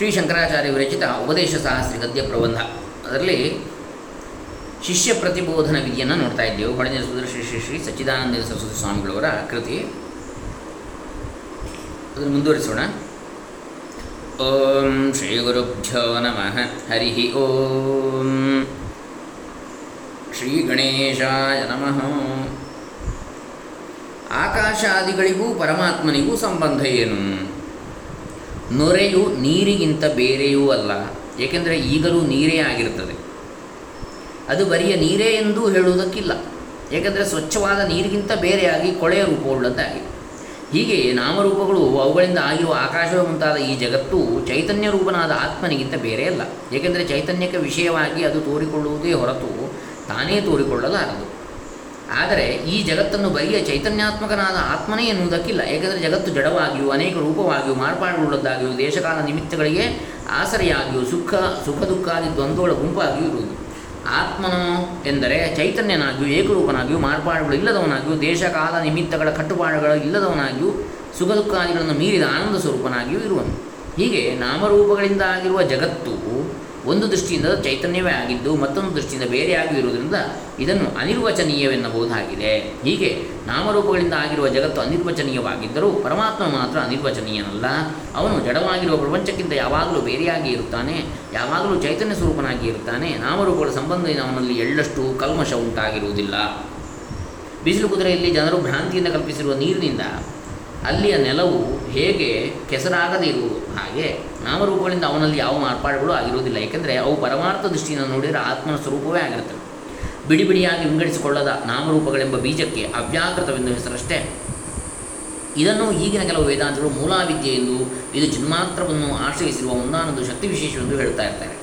ಶ್ರೀ ಶಂಕರಾಚಾರ್ಯ ವಿರಚಿತ ಉಪದೇಶ ಸಹಸ್ರಿ ಗದ್ಯ ಪ್ರಬಂಧ. ಅದರಲ್ಲಿ ಶಿಷ್ಯ ಪ್ರತಿಬೋಧನ ವಿಧಿಯನ್ನು ನೋಡ್ತಾ ಇದ್ದೇವೆ. ಹೊಳೆನ ಸುಂದರ ಶ್ರೀ ಶ್ರೀ ಶ್ರೀ ಸಚ್ಚಿದಾನಂದ ಸರಸ್ವತಿ ಸ್ವಾಮಿಗಳವರ ಕೃತಿ. ಅದನ್ನು ಮುಂದುವರಿಸೋಣ. ಓಂ ಶ್ರೀ ಗುರುಭ್ಯೋ ನಮಃ. ಹರಿ ಓಂ. ಶ್ರೀ ಗಣೇಶಾಯ ನಮಃ. ಆಕಾಶಾದಿಗಳಿಗೂ ಪರಮಾತ್ಮನಿಗೂ ಸಂಬಂಧ ಏನು? ನೊರೆಯು ನೀರಿಗಿಂತ ಬೇರೆಯೂ ಅಲ್ಲ, ಏಕೆಂದರೆ ಈಗಲೂ ನೀರೇ ಆಗಿರುತ್ತದೆ. ಅದು ಬರಿಯ ನೀರೇ ಎಂದೂ ಹೇಳುವುದಕ್ಕಿಲ್ಲ, ಏಕೆಂದರೆ ಸ್ವಚ್ಛವಾದ ನೀರಿಗಿಂತ ಬೇರೆಯಾಗಿ ಕೊಳೆಯ ರೂಪವುಳ್ಳದ್ದಾಗಿದೆ. ಹೀಗೆ ನಾಮರೂಪಗಳು ಅವುಗಳಿಂದ ಆಗಿರುವ ಆಕಾಶವೇ ಮುಂತಾದ ಈ ಜಗತ್ತು ಚೈತನ್ಯ ರೂಪನಾದ ಆತ್ಮನಿಗಿಂತ ಬೇರೆಯಲ್ಲ, ಏಕೆಂದರೆ ಚೈತನ್ಯಕ್ಕೆ ವಿಷಯವಾಗಿ ಅದು ತೋರಿಕೊಳ್ಳುವುದೇ ಹೊರತು ತಾನೇ ತೋರಿಕೊಳ್ಳಲಾರದು. ಆದರೆ ಈ ಜಗತ್ತನ್ನು ಬರಿಯ ಚೈತನ್ಯಾತ್ಮಕನಾದ ಆತ್ಮನೇ ಎನ್ನುವುದಕ್ಕಿಲ್ಲ. ಏಕೆಂದರೆ ಜಗತ್ತು ಜಡವಾಗಿಯೂ, ಅನೇಕ ರೂಪವಾಗಿಯೂ ಮಾರ್ಪಾಡುಗಳದ್ದಾಗಿಯೂ ದೇಶಕಾಲ ನಿಮಿತ್ತಗಳಿಗೆ ಆಸರೆಯಾಗಿಯೂ, ಸುಖ ಸುಖ ದುಃಖಾದಿ ದ್ವಂದ್ವಗಳ ಗುಂಪಾಗಿಯೂ ಇರುವುದು. ಆತ್ಮನು ಎಂದರೆ ಚೈತನ್ಯನಾಗಿಯೂ, ಏಕರೂಪನಾಗಿಯೂ, ಮಾರ್ಪಾಡುಗಳು ಇಲ್ಲದವನಾಗಿಯೂ, ದೇಶಕಾಲ ನಿಮಿತ್ತಗಳ ಕಟ್ಟುಪಾಡುಗಳು ಇಲ್ಲದವನಾಗಿಯೂ ಸುಖ ದುಃಖಾದಿಗಳನ್ನು ಮೀರಿದ ಆನಂದ ಸ್ವರೂಪನಾಗಿಯೂ ಇರುವನು. ಹೀಗೆ ನಾಮರೂಪಗಳಿಂದ ಆಗಿರುವ ಜಗತ್ತು ಒಂದು ದೃಷ್ಟಿಯಿಂದ ಚೈತನ್ಯವೇ ಆಗಿದ್ದು, ಮತ್ತೊಂದು ದೃಷ್ಟಿಯಿಂದ ಬೇರೆಯಾಗಿ ಇರುವುದರಿಂದ ಇದನ್ನು ಅನಿರ್ವಚನೀಯವೆನ್ನಬಹುದಾಗಿದೆ. ಹೀಗೆ ನಾಮರೂಪಗಳಿಂದ ಆಗಿರುವ ಜಗತ್ತು ಅನಿರ್ವಚನೀಯವಾಗಿದ್ದರೂ ಪರಮಾತ್ಮ ಮಾತ್ರ ಅನಿರ್ವಚನೀಯನಲ್ಲ. ಅವನು ಜಡವಾಗಿರುವ ಪ್ರಪಂಚಕ್ಕಿಂತ ಯಾವಾಗಲೂ ಬೇರೆಯಾಗಿ ಇರುತ್ತಾನೆ, ಯಾವಾಗಲೂ ಚೈತನ್ಯ ಸ್ವರೂಪನಾಗಿ ಇರುತ್ತಾನೆ. ನಾಮರೂಪಗಳ ಸಂಬಂಧದಿಂದ ಅವನಲ್ಲಿ ಎಳ್ಳಷ್ಟು ಕಲ್ಮಶ ಉಂಟಾಗಿರುವುದಿಲ್ಲ. ಬಿಸಿಲು ಕುದುರೆಯಲ್ಲಿ ಜನರು ಭ್ರಾಂತಿಯಿಂದ ಕಲ್ಪಿಸಿರುವ ನೀರಿನಿಂದ ಅಲ್ಲಿಯ ನೆಲವು ಹೇಗೆ ಕೆಸರಾಗದೇ ಇರುವುದು? ಹಾಗೆ ನಾಮರೂಪಗಳಿಂದ ಅವನಲ್ಲಿ ಯಾವ ಮಾರ್ಪಾಡುಗಳು ಆಗಿರುವುದಿಲ್ಲ, ಏಕೆಂದರೆ ಅವು ಪರಮಾರ್ಥ ದೃಷ್ಟಿಯಿಂದ ನೋಡಿದರೆ ಆತ್ಮನ ಸ್ವರೂಪವೇ ಆಗಿರುತ್ತವೆ. ಬಿಡಿ ಬಿಡಿಯಾಗಿ ವಿಂಗಡಿಸಿಕೊಳ್ಳದ ನಾಮರೂಪಗಳೆಂಬ ಬೀಜಕ್ಕೆ ಅವ್ಯಾಕೃತವೆಂದು ಹೆಸರಷ್ಟೇ. ಇದನ್ನು ಈಗಿನ ಕೆಲವು ವೇದಾಂತಗಳು ಮೂಲಾವಿದ್ಯೆ ಎಂದು, ಇದು ಚಿನ್ಮಾತ್ರವನ್ನು ಆಶ್ರಯಿಸಿರುವ ಒಂದಾನೊಂದು ಶಕ್ತಿ ವಿಶೇಷವೆಂದು ಹೇಳ್ತಾ ಇರ್ತಾರೆ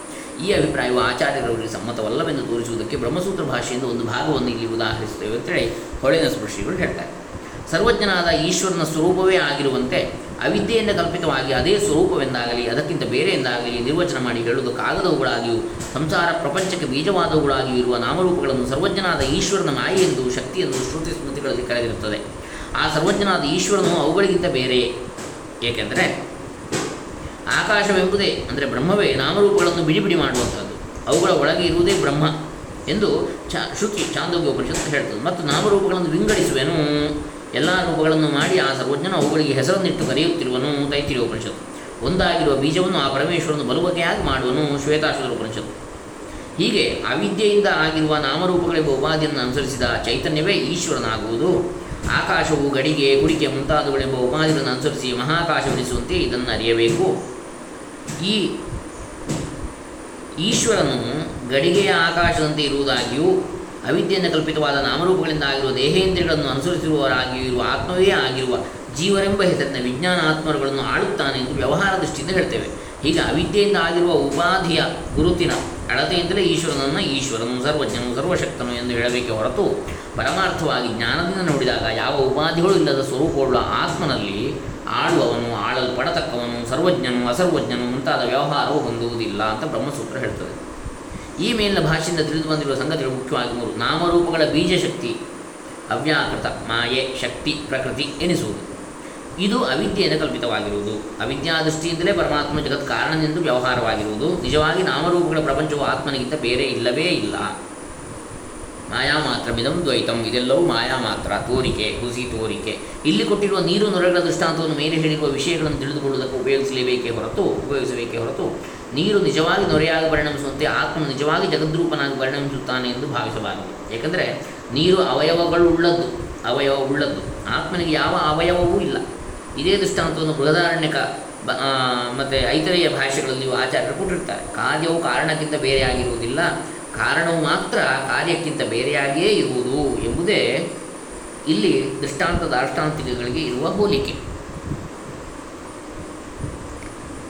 ಈ ಅಭಿಪ್ರಾಯವು ಆಚಾರ್ಯರವರಿಗೆ ಸಮ್ಮತವಲ್ಲವೆಂದು ತೋರಿಸುವುದಕ್ಕೆ ಬ್ರಹ್ಮಸೂತ್ರ ಭಾಷೆಯಿಂದ ಒಂದು ಭಾಗವನ್ನು ಇಲ್ಲಿ ಉದಾಹರಿಸುತ್ತೇವೆ ಅಂತೇಳಿ ಹೊಳೆನ ಸ್ಪೃಶಿಗಳು ಹೇಳ್ತಾರೆ. ಸರ್ವಜ್ಞನಾದ ಈಶ್ವರನ ಸ್ವರೂಪವೇ ಆಗಿರುವಂತೆ ಅವಿದ್ಯೆಯಿಂದ ಕಲ್ಪಿತವಾಗಿ ಅದೇ ಸ್ವರೂಪವೆಂದಾಗಲಿ, ಅದಕ್ಕಿಂತ ಬೇರೆಯಿಂದಾಗಲಿ ನಿರ್ವಚನ ಮಾಡಿ ಹೇಳುವುದಕ್ಕಾಗದವುಗಳಾಗಿಯೂ ಸಂಸಾರ ಪ್ರಪಂಚಕ್ಕೆ ಬೀಜವಾದವುಗಳಾಗಿಯೂ ಇರುವ ನಾಮರೂಪಗಳನ್ನು ಸರ್ವಜ್ಞನಾದ ಈಶ್ವರನ ಎಂದು ಶಕ್ತಿಯೆಂದು ಶ್ರುತಿ ಸ್ಮೃತಿಗಳಲ್ಲಿ ಕರೆದಿರುತ್ತದೆ. ಆ ಸರ್ವಜ್ಞನಾದ ಈಶ್ವರನು ಅವುಗಳಿಗಿಂತ ಬೇರೆ ಏಕೆಂದರೆ ಆಕಾಶವೆಂಬುದೇ, ಅಂದರೆ ಬ್ರಹ್ಮವೇ, ನಾಮರೂಪಗಳನ್ನು ಬಿಡಿ ಬಿಡಿ ಮಾಡುವಂಥದ್ದು. ಅವುಗಳ ಒಳಗೆ ಇರುವುದೇ ಬ್ರಹ್ಮ ಎಂದು ಚ ಶ್ರುತಿ ಚಾಂದೋಗ್ಯ ಉಪನಿಷತ್ತು ಹೇಳ್ತದೆ. ಮತ್ತು ನಾಮರೂಪಗಳನ್ನು ವಿಂಗಡಿಸುವೆನು. ಎಲ್ಲ ರೂಪಗಳನ್ನು ಮಾಡಿ ಆ ಸರ್ವಜ್ಞನು ಅವುಗಳಿಗೆ ಹೆಸರನ್ನಿಟ್ಟು ಕರೆಯುತ್ತಿರುವನು ತೈತಿರಿಯ ಉಪನಿಷತ್ತು ಒಂದಾಗಿರುವ ಬೀಜವನ್ನು ಆ ಪರಮೇಶ್ವರನು ಬಲುಬಗೆಯಾಗಿ ಮಾಡುವನು ಶ್ವೇತಾಶ್ವರ ಉಪನಿಷತ್ತು. ಹೀಗೆ ಅವಿದ್ಯೆಯಿಂದ ಆಗಿರುವ ನಾಮರೂಪಗಳೆಂಬ ಉಪಾಧಿಯನ್ನು ಅನುಸರಿಸಿದ ಚೈತನ್ಯವೇ ಈಶ್ವರನಾಗುವುದು. ಆಕಾಶವು ಗಡಿಗೆ ಕುಡಿಕೆ ಮುಂತಾದವುಗಳೆಂಬ ಉಪಾಧಿಗಳನ್ನು ಅನುಸರಿಸಿ ಮಹಾಕಾಶವೆನಿಸುವಂತೆ ಇದನ್ನು ಅರಿಯಬೇಕು. ಈ ಈಶ್ವರನು ಗಡಿಗೆಯ ಆಕಾಶದಂತೆ ಇರುವುದಾಗಿಯೂ ಅವಿದ್ಯೆಯಿಂದ ಕಲ್ಪಿತವಾದ ನಾಮರೂಪಗಳಿಂದ ಆಗಿರುವ ದೇಹೇಂದ್ರಿಯಗಳನ್ನು ಅನುಸರಿಸಿರುವವರಾಗಿಯೂ ಇರುವ ಆತ್ಮವೇ ಆಗಿರುವ ಜೀವರೆಂಬ ಹೆಸರಿನ ವಿಜ್ಞಾನ ಆತ್ಮರುಗಳನ್ನು ಆಳುತ್ತಾನೆ ಎಂದು ವ್ಯವಹಾರ ದೃಷ್ಟಿಯಿಂದ ಹೇಳ್ತೇವೆ. ಹೀಗೆ ಅವಿದ್ಯೆಯಿಂದ ಆಗಿರುವ ಉಪಾಧಿಯ ಗುರುತಿನ ಅಳತೆಯಿಂದಲೇ ಈಶ್ವರನನ್ನು ಈಶ್ವರನು ಸರ್ವಜ್ಞನು ಸರ್ವಶಕ್ತನು ಎಂದು ಹೇಳಬೇಕೆ ಹೊರತು ಪರಮಾರ್ಥವಾಗಿ ಜ್ಞಾನದಿಂದ ನೋಡಿದಾಗ ಯಾವ ಉಪಾಧಿಗಳು ಇಲ್ಲದ ಸ್ವರೂಪವುಳ್ಳ ಆತ್ಮನಲ್ಲಿ ಆಳುವವನು, ಆಳಲ್ಪಡತಕ್ಕವನು, ಸರ್ವಜ್ಞನು, ಅಸರ್ವಜ್ಞನು ಮುಂತಾದ ವ್ಯವಹಾರವು ಹೊಂದುವುದಿಲ್ಲ ಅಂತ ಬ್ರಹ್ಮಸೂತ್ರ ಹೇಳ್ತದೆ. ಈ ಮೇಲಿನ ಭಾಷೆಯಿಂದ ತಿಳಿದು ಬಂದಿರುವ ಸಂಗತಿಗಳು ಮುಖ್ಯವಾಗಿ ಮೂರು. ನಾಮರೂಪಗಳ ಬೀಜಶಕ್ತಿ, ಅವ್ಯಾಕೃತ ಮಾಯೆ, ಶಕ್ತಿ, ಪ್ರಕೃತಿ ಎನಿಸುವುದು. ಇದು ಅವಿದ್ಯೆಯಿಂದ ಕಲ್ಪಿತವಾಗಿರುವುದು. ಅವಿದ್ಯಾ ದೃಷ್ಟಿಯಿಂದಲೇ ಪರಮಾತ್ಮ ಜಗತ್ ಕಾರಣನೆಂದು ವ್ಯವಹಾರವಾಗಿರುವುದು. ನಿಜವಾಗಿ ನಾಮರೂಪಗಳ ಪ್ರಪಂಚವು ಆತ್ಮನಿಗಿಂತ ಬೇರೆ ಇಲ್ಲವೇ ಇಲ್ಲ. ಮಾಯಾ ಮಾತ್ರ ಮಿದಂ ದ್ವೈತಂ, ಇದೆಲ್ಲವೂ ಮಾಯಾ ಮಾತ್ರ ತೋರಿಕೆ, ಹುಸಿ ತೋರಿಕೆ. ಇಲ್ಲಿ ಕೊಟ್ಟಿರುವ ನೀರು, ನೊರೆಗಳ ದೃಷ್ಟಾಂತವನ್ನು ಮೇಲೆ ಹೇಳಿರುವ ವಿಷಯಗಳನ್ನು ತಿಳಿದುಕೊಳ್ಳುವುದಕ್ಕೆ ಉಪಯೋಗಿಸಲೇಬೇಕೇ ಹೊರತು, ಉಪಯೋಗಿಸಬೇಕೇ ಹೊರತು ನೀರು ನಿಜವಾಗಿ ನೊರೆಯಾಗಿ ಪರಿಣಮಿಸುವಂತೆ ಆತ್ಮನು ನಿಜವಾಗಿ ಜಗದ್ರೂಪನಾಗಿ ಪರಿಣಮಿಸುತ್ತಾನೆ ಎಂದು ಭಾವಿಸಬಾರದು. ಏಕೆಂದರೆ ನೀರು ಅವಯವಗಳುಳ್ಳದ್ದು ಅವಯವ ಉಳ್ಳದ್ದು ಆತ್ಮನಿಗೆ ಯಾವ ಅವಯವವೂ ಇಲ್ಲ. ಇದೇ ದೃಷ್ಟಾಂತವನ್ನು ಬೃಹದಾರಣ್ಯಕ, ಬ ಮತ್ತು ಐತರೆಯ ಭಾಷೆಗಳಲ್ಲಿಯೂ ಆಚಾರ್ಯರು ಕೊಟ್ಟಿರ್ತಾರೆ. ಕಾರ್ಯವು ಕಾರಣಕ್ಕಿಂತ ಬೇರೆಯಾಗಿರುವುದಿಲ್ಲ. ಕಾರಣವು ಮಾತ್ರ ಕಾರ್ಯಕ್ಕಿಂತ ಬೇರೆಯಾಗಿಯೇ ಇರುವುದು ಎಂಬುದೇ ಇಲ್ಲಿ ದೃಷ್ಟಾಂತದ ಅಷ್ಟಾಂತಿಕಗಳಿಗೆ ಇರುವ ಹೋಲಿಕೆ.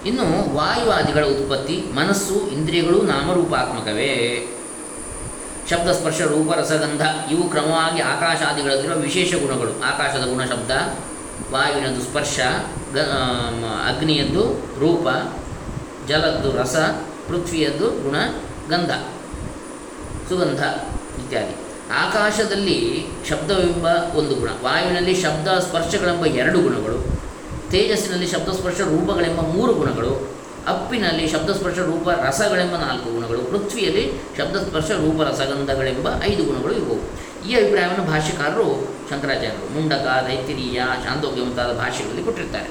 ಇನ್ನು ವಾಯುವಾದಿಗಳ ಉತ್ಪತ್ತಿ, ಮನಸ್ಸು, ಇಂದ್ರಿಯಗಳು ನಾಮರೂಪಾತ್ಮಕವೇ. ಶಬ್ದ, ಸ್ಪರ್ಶ, ರೂಪ, ರಸಗಂಧ, ಇವು ಕ್ರಮವಾಗಿ ಆಕಾಶಾದಿಗಳಲ್ಲಿರುವ ವಿಶೇಷ ಗುಣಗಳು. ಆಕಾಶದ ಗುಣ ಶಬ್ದ ವಾಯುವಿನದ್ದು ಸ್ಪರ್ಶ, ಗ ಅಗ್ನಿಯದ್ದು ರೂಪ, ಜಲದ್ದು ರಸ, ಪೃಥ್ವಿಯದ್ದು ಗುಣ ಗಂಧ, ಸುಗಂಧ ಇತ್ಯಾದಿ. ಆಕಾಶದಲ್ಲಿ ಶಬ್ದವೆಂಬ ಒಂದು ಗುಣ. ವಾಯುವಿನಲ್ಲಿ ಶಬ್ದ, ಸ್ಪರ್ಶಗಳೆಂಬ ಎರಡು ಗುಣಗಳು. ತೇಜಸ್ಸಿನಲ್ಲಿ ಶಬ್ದಸ್ಪರ್ಶ ರೂಪಗಳೆಂಬ ಮೂರು ಗುಣಗಳು, ಅಪ್ಪಿನಲ್ಲಿ ಶಬ್ದಸ್ಪರ್ಶ ರೂಪ ರಸಗಳೆಂಬ ನಾಲ್ಕು ಗುಣಗಳು, ಪೃಥ್ವಿಯಲ್ಲಿ ಶಬ್ದಸ್ಪರ್ಶ ರೂಪ ರಸಗಂಧಗಳೆಂಬ ಐದು ಗುಣಗಳು ಇವು ಈ ಅಭಿಪ್ರಾಯವನ್ನು ಭಾಷ್ಯಕಾರರು, ಶಂಕರಾಚಾರ್ಯರು, ಮುಂಡಕ ದೈತಿರೀಯ ಶಾಂತೋಗ್ಯ ಮುಂತಾದ ಭಾಷೆಗಳಲ್ಲಿ ಕೊಟ್ಟಿರ್ತಾರೆ.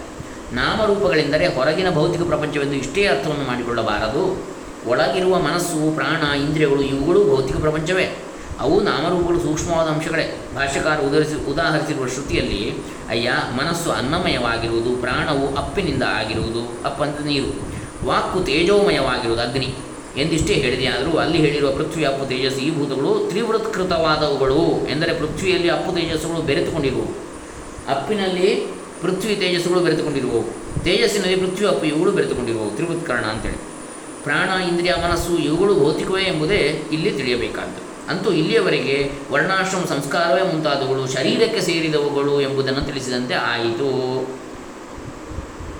ನಾಮರೂಪಗಳೆಂದರೆ ಹೊರಗಿನ ಭೌತಿಕ ಪ್ರಪಂಚವೆಂದು ಇಷ್ಟೇ ಅರ್ಥವನ್ನು ಮಾಡಿಕೊಳ್ಳಬಾರದು. ಒಳಗಿರುವ ಮನಸ್ಸು, ಪ್ರಾಣ, ಇಂದ್ರಿಯಗಳು, ಇವುಗಳು ಭೌತಿಕ ಪ್ರಪಂಚವೇ. ಅವು ನಾಮರೂಪಗಳು ಸೂಕ್ಷ್ಮವಾದ ಅಂಶಗಳೇ. ಭಾಷ್ಯಕಾರ ಉದರಿಸಿ ಉದಾಹರಿಸಿರುವ ಶ್ರುತಿಯಲ್ಲಿ, ಅಯ್ಯ, ಮನಸ್ಸು ಅನ್ನಮಯವಾಗಿರುವುದು, ಪ್ರಾಣವು ಅಪ್ಪಿನಿಂದ ಆಗಿರುವುದು, ಅಪ್ಪಂತ ನೀರು. ವಾಕು ತೇಜೋಮಯವಾಗಿರುವುದು ಅಗ್ನಿ. ಎಂದಿಷ್ಟೇ ಹೇಳಿದೆಯಾದರೂ ಅಲ್ಲಿ ಹೇಳಿರುವ ಪೃಥ್ವಿ, ಅಪ್ಪು, ತೇಜಸ್ಸು ಈ ಭೂತಗಳು ತ್ರಿವೃತ್ಕೃತವಾದವುಗಳು. ಎಂದರೆ ಪೃಥ್ವಿಯಲ್ಲಿ ಅಪ್ಪು, ತೇಜಸ್ಸುಗಳು ಬೆರೆತುಕೊಂಡಿರುವವು ಅಪ್ಪಿನಲ್ಲಿ ಪೃಥ್ವಿ, ತೇಜಸ್ಸುಗಳು ಬೆರೆತುಕೊಂಡಿರುವವು ತೇಜಸ್ಸಿನಲ್ಲಿ ಪೃಥ್ವಿ, ಅಪ್ಪು ಇವುಗಳು ಬೆರೆತುಕೊಂಡಿರುವವು ತ್ರಿವೃತ್ಕರಣ ಅಂತೇಳಿ. ಪ್ರಾಣ, ಇಂದ್ರಿಯ, ಮನಸ್ಸು ಇವುಗಳು ಭೌತಿಕವೇ ಎಂಬುದೇ ಇಲ್ಲಿ ತಿಳಿಯಬೇಕಾದ್ದು. ಅಂತೂ ಇಲ್ಲಿಯವರೆಗೆ ವರ್ಣಾಶ್ರಮ ಸಂಸ್ಕಾರವೇ ಮುಂತಾದವುಗಳು ಶರೀರಕ್ಕೆ ಸೇರಿದವುಗಳು ಎಂಬುದನ್ನು ತಿಳಿಸಿದಂತೆ ಆಯಿತು.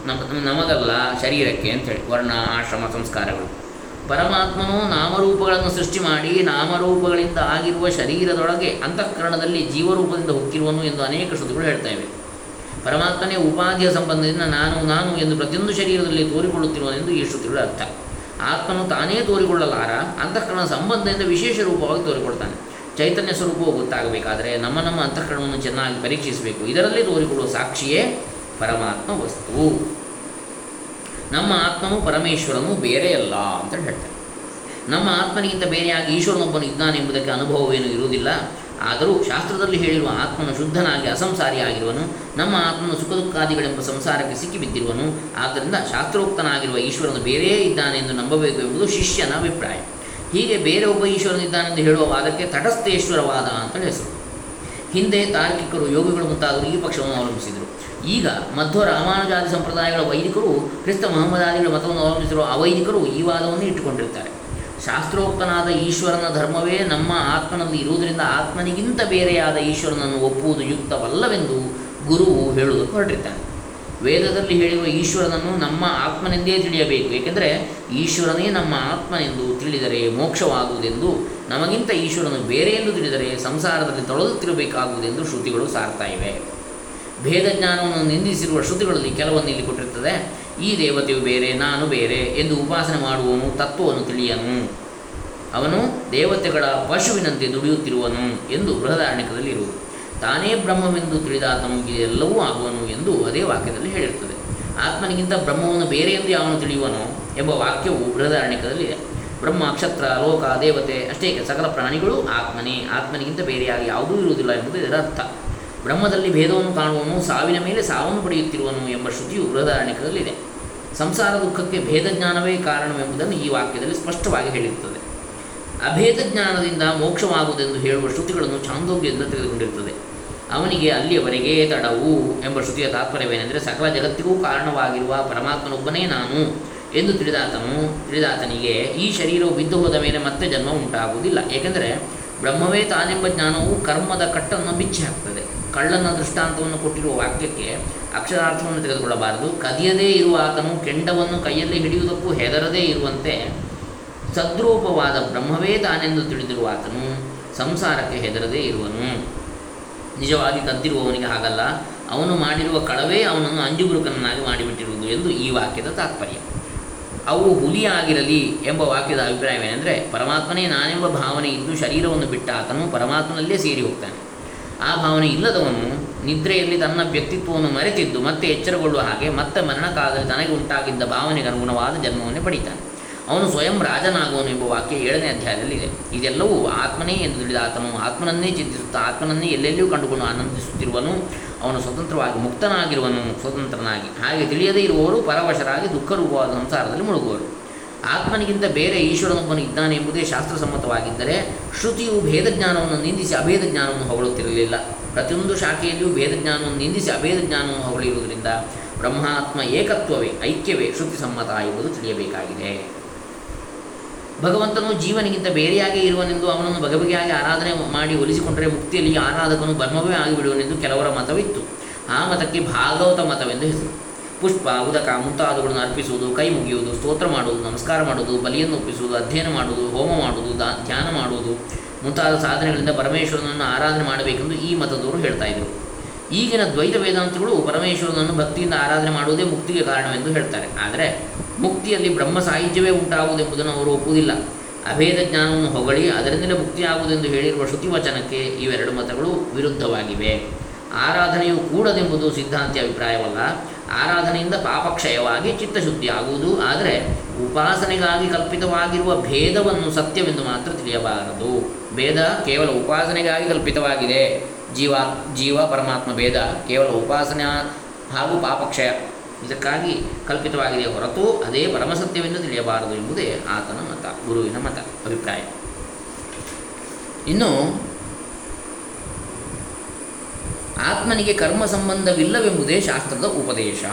ನಮ್ಮ ನಮಗಲ್ಲ ಶರೀರಕ್ಕೆ ಅಂಥೇಳಿ ವರ್ಣ ಆಶ್ರಮ ಸಂಸ್ಕಾರಗಳು. ಪರಮಾತ್ಮನು ನಾಮರೂಪಗಳನ್ನು ಸೃಷ್ಟಿ ಮಾಡಿ ನಾಮರೂಪಗಳಿಂದ ಆಗಿರುವ ಶರೀರದೊಳಗೆ ಅಂತಃಕರಣದಲ್ಲಿ ಜೀವರೂಪದಿಂದ ಹುಟ್ಟಿರುವನು ಎಂದು ಅನೇಕ ಶ್ರುತಿಗಳು ಹೇಳ್ತಾ ಇವೆ. ಪರಮಾತ್ಮನೇ ಉಪಾಧಿಯ ಸಂಬಂಧದಿಂದ ನಾನು ನಾನು ಎಂದು ಪ್ರತಿಯೊಂದು ಶರೀರದಲ್ಲಿ ತೋರಿಕೊಳ್ಳುತ್ತಿರುವನೆಂದು ಈ ಶ್ರುತಿಗಳ ಅರ್ಥ. ಆತ್ಮನು ತಾನೇ ತೋರಿಕೊಳ್ಳಲಾರ, ಅಂತಃಕರಣ ಸಂಬಂಧದಿಂದ ವಿಶೇಷ ರೂಪವಾಗಿ ತೋರಿಕೊಡ್ತಾನೆ ಚೈತನ್ಯ ಸ್ವರೂಪವು ಗೊತ್ತಾಗಬೇಕಾದರೆ ನಮ್ಮ ನಮ್ಮ ಅಂತಃಕರಣವನ್ನು ಚೆನ್ನಾಗಿ ಪರೀಕ್ಷಿಸಬೇಕು. ಇದರಲ್ಲಿ ತೋರಿಕೊಳ್ಳುವ ಸಾಕ್ಷಿಯೇ ಪರಮಾತ್ಮ ವಸ್ತು. ನಮ್ಮ ಆತ್ಮನು ಪರಮೇಶ್ವರನು ಬೇರೆಯಲ್ಲ ಅಂತ ಹೇಳ್ತಾರೆ. ನಮ್ಮ ಆತ್ಮನಿಗಿಂತ ಬೇರೆಯಾಗಿ ಈಶ್ವರನೊಬ್ಬನು ಇದ್ದಾನೆಂಬುದಕ್ಕೆ ಅನುಭವವೇನೂ ಇರುವುದಿಲ್ಲ. ಆದರೂ ಶಾಸ್ತ್ರದಲ್ಲಿ ಹೇಳಿರುವ ಆತ್ಮನು ಶುದ್ಧನಾಗಿ ಅಸಂಸಾರಿಯಾಗಿರುವನು ನಮ್ಮ ಆತ್ಮನು ಸುಖ ದುಃಖಾದಿಗಳೆಂಬ ಸಂಸಾರಕ್ಕೆ ಸಿಕ್ಕಿಬಿದ್ದಿರುವನು, ಆದ್ದರಿಂದ ಶಾಸ್ತ್ರೋಕ್ತನಾಗಿರುವ ಈಶ್ವರನು ಬೇರೆಯೇ ಇದ್ದಾನೆ ಎಂದು ನಂಬಬೇಕು ಎಂಬುದು ಶಿಷ್ಯನ ಅಭಿಪ್ರಾಯ. ಹೀಗೆ ಬೇರೆ ಒಬ್ಬ ಈಶ್ವರನಿದ್ದಾನೆಂದು ಹೇಳುವ ವಾದಕ್ಕೆ ತಟಸ್ಥೇಶ್ವರವಾದ ಅಂತ ಹೆಸರು. ಹಿಂದೆ ತಾರ್ಕಿಕರು, ಯೋಗಿಗಳು ಮುಂತಾದವರು ಈ ಪಕ್ಷವನ್ನು ಅವಲಂಬಿಸಿದರು. ಈಗ ಮಧ್ವ ರಾಮಾನುಜಾದಿ ಸಂಪ್ರದಾಯಗಳ ವೈದಿಕರು, ಕ್ರಿಸ್ತ ಮಹಮ್ಮದಾದಿಗಳ ಮತವನ್ನು ಅವಲಂಬಿಸಿರುವ ಅವೈದಿಕರು ಈ ವಾದವನ್ನು ಇಟ್ಟುಕೊಂಡಿರ್ತಾರೆ ಶಾಸ್ತ್ರೋಕ್ತನಾದ ಈಶ್ವರನ ಧರ್ಮವೇ ನಮ್ಮ ಆತ್ಮನಲ್ಲಿ ಇರುವುದರಿಂದ ಆತ್ಮನಿಗಿಂತ ಬೇರೆಯಾದ ಈಶ್ವರನನ್ನು ಒಪ್ಪುವುದು ಯುಕ್ತವಲ್ಲವೆಂದು ಗುರುವು ಹೇಳುವುದು ಹೊರಟಿದ್ದಾನೆ. ವೇದದಲ್ಲಿ ಹೇಳಿರುವ ಈಶ್ವರನನ್ನು ನಮ್ಮ ಆತ್ಮನೆಂದೇ ತಿಳಿಯಬೇಕು, ಏಕೆಂದರೆ ಈಶ್ವರನೇ ನಮ್ಮ ಆತ್ಮನೆಂದು ತಿಳಿದರೆ ಮೋಕ್ಷವಾಗುವುದೆಂದು, ನಮಗಿಂತ ಈಶ್ವರನು ಬೇರೆ ಎಂದು ತಿಳಿದರೆ ಸಂಸಾರದಲ್ಲಿ ತೊಳೆದುತ್ತಿರಬೇಕಾಗುವುದೆಂದು ಶ್ರುತಿಗಳು ಸಾರ್ತಾ ಇವೆ. ಭೇದ ಜ್ಞಾನವನ್ನು ನಿಂದಿಸಿರುವ ಶ್ರುತಿಗಳಲ್ಲಿ ಇಲ್ಲಿ ಕೊಟ್ಟಿರ್ತದೆ. ಈ ದೇವತೆಯು ಬೇರೆ, ನಾನು ಬೇರೆ ಎಂದು ಉಪಾಸನೆ ಮಾಡುವನು ತತ್ವವನ್ನು ತಿಳಿಯನು. ಅವನು ದೇವತೆಗಳ ಪಶುವಿನಂತೆ ದುಡಿಯುತ್ತಿರುವನು ಎಂದು ಬೃಹದಾರಣ್ಯಕದಲ್ಲಿ ಇರುವುದು. ತಾನೇ ಬ್ರಹ್ಮವೆಂದು ತಿಳಿದಾತನು ಎಲ್ಲವೂ ಆಗುವನು ಎಂದು ಅದೇ ವಾಕ್ಯದಲ್ಲಿ ಹೇಳಿರುತ್ತದೆ. ಆತ್ಮನಿಗಿಂತ ಬ್ರಹ್ಮವನ್ನು ಬೇರೆ ಎಂದು ಯಾವನು ತಿಳಿಯುವನು ಎಂಬ ವಾಕ್ಯವು ಬೃಹದಾರಣ್ಯಕದಲ್ಲಿದೆ ಬ್ರಹ್ಮ, ಕ್ಷತ್ರ, ಲೋಕ, ದೇವತೆ ಅಷ್ಟೇ, ಸಕಲ ಪ್ರಾಣಿಗಳು ಆತ್ಮನೇ. ಆತ್ಮನಿಗಿಂತ ಬೇರೆಯಾಗಿ ಯಾವುದೂ ಇರುವುದಿಲ್ಲ ಎಂಬುದು ಇದರ ಅರ್ಥ. ಬ್ರಹ್ಮದಲ್ಲಿ ಭೇದವನ್ನು ಕಾಣುವನು ಸಾವಿನ ಮೇಲೆ ಸಾವನ್ನು ಪಡೆಯುತ್ತಿರುವನು ಎಂಬ ಶ್ರುತಿಯು ಬೃಹದಾರಣ್ಯಕದಲ್ಲಿದೆ ಸಂಸಾರ ದುಃಖಕ್ಕೆ ಭೇದ ಜ್ಞಾನವೇ ಕಾರಣವೆಂಬುದನ್ನು ಈ ವಾಕ್ಯದಲ್ಲಿ ಸ್ಪಷ್ಟವಾಗಿ ಹೇಳಿರುತ್ತದೆ. ಅಭೇದ ಜ್ಞಾನದಿಂದ ಮೋಕ್ಷವಾಗುವುದೆಂದು ಹೇಳುವ ಶ್ರುತಿಗಳನ್ನು ಚಾಂದೋಗ್ಯದಿಂದ ತೆಗೆದುಕೊಂಡಿರುತ್ತದೆ. ಅವನಿಗೆ ಅಲ್ಲಿಯವರೆಗೆ ತಡವು ಎಂಬ ಶ್ರುತಿಯ ತಾತ್ಪರ್ಯವೇನೆಂದರೆ ಸಕಲ ಜಗತ್ತಿಗೂ ಕಾರಣವಾಗಿರುವ ಪರಮಾತ್ಮನೊಬ್ಬನೇ ನಾನು ಎಂದು ತಿಳಿದಾತನು, ತಿಳಿದಾತನಿಗೆ ಈ ಶರೀರವು ಬಿದ್ದು ಹೋದ ಮೇಲೆ ಮತ್ತೆ ಜನ್ಮ ಉಂಟಾಗುವುದಿಲ್ಲ. ಏಕೆಂದರೆ ಬ್ರಹ್ಮವೇ ತಾನೆಂಬ ಜ್ಞಾನವು ಕರ್ಮದ ಕಟ್ಟನ್ನು ಬಿಚ್ಚಿ ಹಾಕ್ತದೆ ಕಳ್ಳನ ದೃಷ್ಟಾಂತವನ್ನು ಕೊಟ್ಟಿರುವ ವಾಕ್ಯಕ್ಕೆ ಅಕ್ಷರಾರ್ಥವನ್ನು ತೆಗೆದುಕೊಳ್ಳಬಾರದು. ಕದಿಯದೇ ಇರುವ ಆತನು ಕೆಂಡವನ್ನು ಕೈಯಲ್ಲಿ ಹಿಡಿಯುವುದಕ್ಕೂ ಹೆದರದೇ ಇರುವಂತೆ ಸದ್ರೂಪವಾದ ಬ್ರಹ್ಮವೇ ತಾನೆಂದು ತಿಳಿದಿರುವ ಆತನು ಸಂಸಾರಕ್ಕೆ ಹೆದರದೇ ಇರುವನು. ನಿಜವಾಗಿ ಕದ್ದಿರುವವನಿಗೆ ಹಾಗಲ್ಲ. ಅವನು ಮಾಡಿರುವ ಕಳವೇ ಅವನನ್ನು ಅಂಜುಬುರುಕನನ್ನಾಗಿ ಮಾಡಿಬಿಟ್ಟಿರುವುದು ಎಂದು ಈ ವಾಕ್ಯದ ತಾತ್ಪರ್ಯ. ಅವು ಹುಲಿಯಾಗಿರಲಿ ಎಂಬ ವಾಕ್ಯದ ಅಭಿಪ್ರಾಯವೇನೆಂದರೆ, ಪರಮಾತ್ಮನೇ ನಾನೆಂಬ ಭಾವನೆ ಇದ್ದು ಶರೀರವನ್ನು ಬಿಟ್ಟ ಆತನು ಪರಮಾತ್ಮನಲ್ಲೇ ಸೇರಿ ಹೋಗ್ತಾನೆ. ಆ ಭಾವನೆ ಇಲ್ಲದವನು ನಿದ್ರೆಯಲ್ಲಿ ತನ್ನ ವ್ಯಕ್ತಿತ್ವವನ್ನು ಮರೆತಿದ್ದು ಮತ್ತೆ ಎಚ್ಚರಗೊಳ್ಳುವ ಹಾಗೆ ಮತ್ತೆ ಮರಣಕಾಲದಲ್ಲಿ ತನಗೆ ಉಂಟಾಗಿದ್ದ ಭಾವನೆಗೆ ಅನುಗುಣವಾದ ಜನ್ಮವನ್ನೇ ಪಡಿತಾನೆ. ಅವನು ಸ್ವಯಂ ರಾಜನಾಗುವನು ಎಂಬ ವಾಕ್ಯ ಏಳನೇ ಅಧ್ಯಾಯದಲ್ಲಿ ಇದೆ. ಇದೆಲ್ಲವೂ ಆತ್ಮನೇ ಎಂದು ತಿಳಿದ ಆತನು ಆತ್ಮನನ್ನೇ ಚಿಂತಿಸುತ್ತಾ ಆತ್ಮನನ್ನೇ ಎಲ್ಲೆಲ್ಲಿಯೂ ಕಂಡುಕೊಂಡು ಆನಂದಿಸುತ್ತಿರುವನು. ಅವನು ಸ್ವತಂತ್ರವಾಗಿ ಮುಕ್ತನಾಗಿರುವನು, ಸ್ವತಂತ್ರನಾಗಿ. ಹಾಗೆ ತಿಳಿಯದೇ ಇರುವವರು ಪರವಶರಾಗಿ ದುಃಖರೂಪವಾದ ಸಂಸಾರದಲ್ಲಿ ಮುಳುಗುವರು. ಆತ್ಮನಿಗಿಂತ ಬೇರೆ ಈಶ್ವರನೊಬ್ಬನು ಇದ್ದಾನೆ ಎಂಬುದೇ ಶಾಸ್ತ್ರಸಮ್ಮತವಾಗಿದ್ದರೆ ಶ್ರುತಿಯು ಭೇದಜ್ಞಾನವನ್ನು ನಿಂದಿಸಿ ಅಭೇದ ಜ್ಞಾನವನ್ನು ಹೊಗಳುತ್ತಿರಲಿಲ್ಲ. ಪ್ರತಿಯೊಂದು ಶಾಖೆಯಲ್ಲಿಯೂ ಭೇದ ಜ್ಞಾನವನ್ನು ನಿಂದಿಸಿ ಅಭೇದ ಜ್ಞಾನವನ್ನು ಹೊಗಳಿರುವುದರಿಂದ ಬ್ರಹ್ಮಾತ್ಮ ಏಕತ್ವವೇ, ಐಕ್ಯವೇ ಶ್ರುತಿ ಸಮ್ಮತ ಎಂಬುದು ತಿಳಿಯಬೇಕಾಗಿದೆ. ಭಗವಂತನು ಜೀವನಿಗಿಂತ ಬೇರೆಯಾಗೇ ಇರುವನೆಂದು ಅವನನ್ನು ಬಗೆಬಗೆಯಾಗಿ ಆರಾಧನೆ ಮಾಡಿ ಒಲಿಸಿಕೊಂಡರೆ ಮುಕ್ತಿಯಲ್ಲಿ ಆರಾಧಕನು ಬ್ರಹ್ಮವೇ ಆಗಿಬಿಡುವನೆಂದು ಕೆಲವರ ಮತವಿತ್ತು. ಆ ಮತಕ್ಕೆ ಭಾಗವತ ಮತವೆಂದು ಹೆಸರು. ಪುಷ್ಪ, ಉದಕ, ಮುಂತಾದವುಗಳನ್ನು ಅರ್ಪಿಸುವುದು, ಕೈ ಮುಗಿಯುವುದು, ಸ್ತೋತ್ರ ಮಾಡುವುದು, ನಮಸ್ಕಾರ ಮಾಡುವುದು, ಬಲಿಯನ್ನು ಒಪ್ಪಿಸುವುದು, ಅಧ್ಯಯನ ಮಾಡುವುದು, ಹೋಮ ಮಾಡುವುದು, ದಾ, ಧ್ಯಾನ ಮಾಡುವುದು, ಮುಂತಾದ ಸಾಧನೆಗಳಿಂದ ಪರಮೇಶ್ವರನನ್ನು ಆರಾಧನೆ ಮಾಡಬೇಕೆಂದು ಈ ಮತದವರು ಹೇಳ್ತಾ ಇದ್ದರು ಈಗಿನ ದ್ವೈತ ವೇದಾಂತಗಳು ಪರಮೇಶ್ವರನನ್ನು ಭಕ್ತಿಯಿಂದ ಆರಾಧನೆ ಮಾಡುವುದೇ ಮುಕ್ತಿಗೆ ಕಾರಣವೆಂದು ಹೇಳ್ತಾರೆ. ಆದರೆ ಮುಕ್ತಿಯಲ್ಲಿ ಬ್ರಹ್ಮ ಸಾಹಿತ್ಯವೇ ಉಂಟಾಗುವುದೆಂಬುದನ್ನು ಅವರು ಒಪ್ಪುವುದಿಲ್ಲ. ಅಭೇದ ಜ್ಞಾನವನ್ನು ಹೊಗಳಿ ಅದರಿಂದಲೇ ಮುಕ್ತಿಯಾಗುವುದೆಂದು ಹೇಳಿರುವ ಶ್ರುತಿವಚನಕ್ಕೆ ಇವೆರಡು ಮತಗಳು ವಿರುದ್ಧವಾಗಿವೆ. ಆರಾಧನೆಯು ಕೂಡದೆಂಬುದು ಸಿದ್ಧಾಂತಿ ಅಭಿಪ್ರಾಯವಲ್ಲ. ಆರಾಧನೆಯಿಂದ ಪಾಪಕ್ಷಯವಾಗಿ ಚಿತ್ತಶುದ್ಧಿ ಆಗುವುದು ಆದರೆ ಉಪಾಸನೆಗಾಗಿ ಕಲ್ಪಿತವಾಗಿರುವ ಭೇದವನ್ನು ಸತ್ಯವೆಂದು ಮಾತ್ರ ತಿಳಿಯಬಾರದು. ಭೇದ ಕೇವಲ ಉಪಾಸನೆಗಾಗಿ ಕಲ್ಪಿತವಾಗಿದೆ. ಜೀವ ಜೀವ ಪರಮಾತ್ಮ ಭೇದ ಕೇವಲ ಉಪಾಸನೆ ಹಾಗೂ ಪಾಪಕ್ಷಯ. ಇದಕ್ಕಾಗಿ ಕಲ್ಪಿತವಾಗಿದೆ ಹೊರತು ಅದೇ ಪರಮಸತ್ಯವೆಂದು ತಿಳಿಯಬಾರದು ಎಂಬುದೇ ಆತನ ಮತ, ಗುರುವಿನ ಮತ, ಅಭಿಪ್ರಾಯ. ಇನ್ನು ಆತ್ಮನಿಗೆ ಕರ್ಮ ಸಂಬಂಧವಿಲ್ಲವೆಂಬುದೇ ಶಾಸ್ತ್ರದ ಉಪದೇಶ.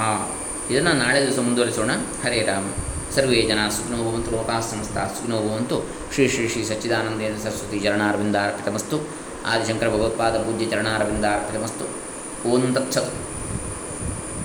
ಇದನ್ನು ನಾಳೆ ದಿವಸ ಮುಂದುವರಿಸೋಣ. ಹರೇ ರಾಮ. ಸರ್ವೇ ಜನ ಸುಖಿನೋ ಭವಂತು. ಲೋಕಾಃ ಸುಖಿನೋ ಭವಂತು. ಶ್ರೀ ಶ್ರೀ ಶ್ರೀ ಸಚ್ಚಿದಾನಂದೇಂದ್ರ ಸರಸ್ವತಿ ಚರಣಾರವಿಂದಾರ್ಪಿತಮಸ್ತು. ಆದಿಶಂಕರ ಭಗವತ್ಪಾದ ಪೂಜ್ಯ ಚರಣಾರವಿಂದಾರ್ಪಿತಮಸ್ತು. ಓಂ ತತ್ಸತ್.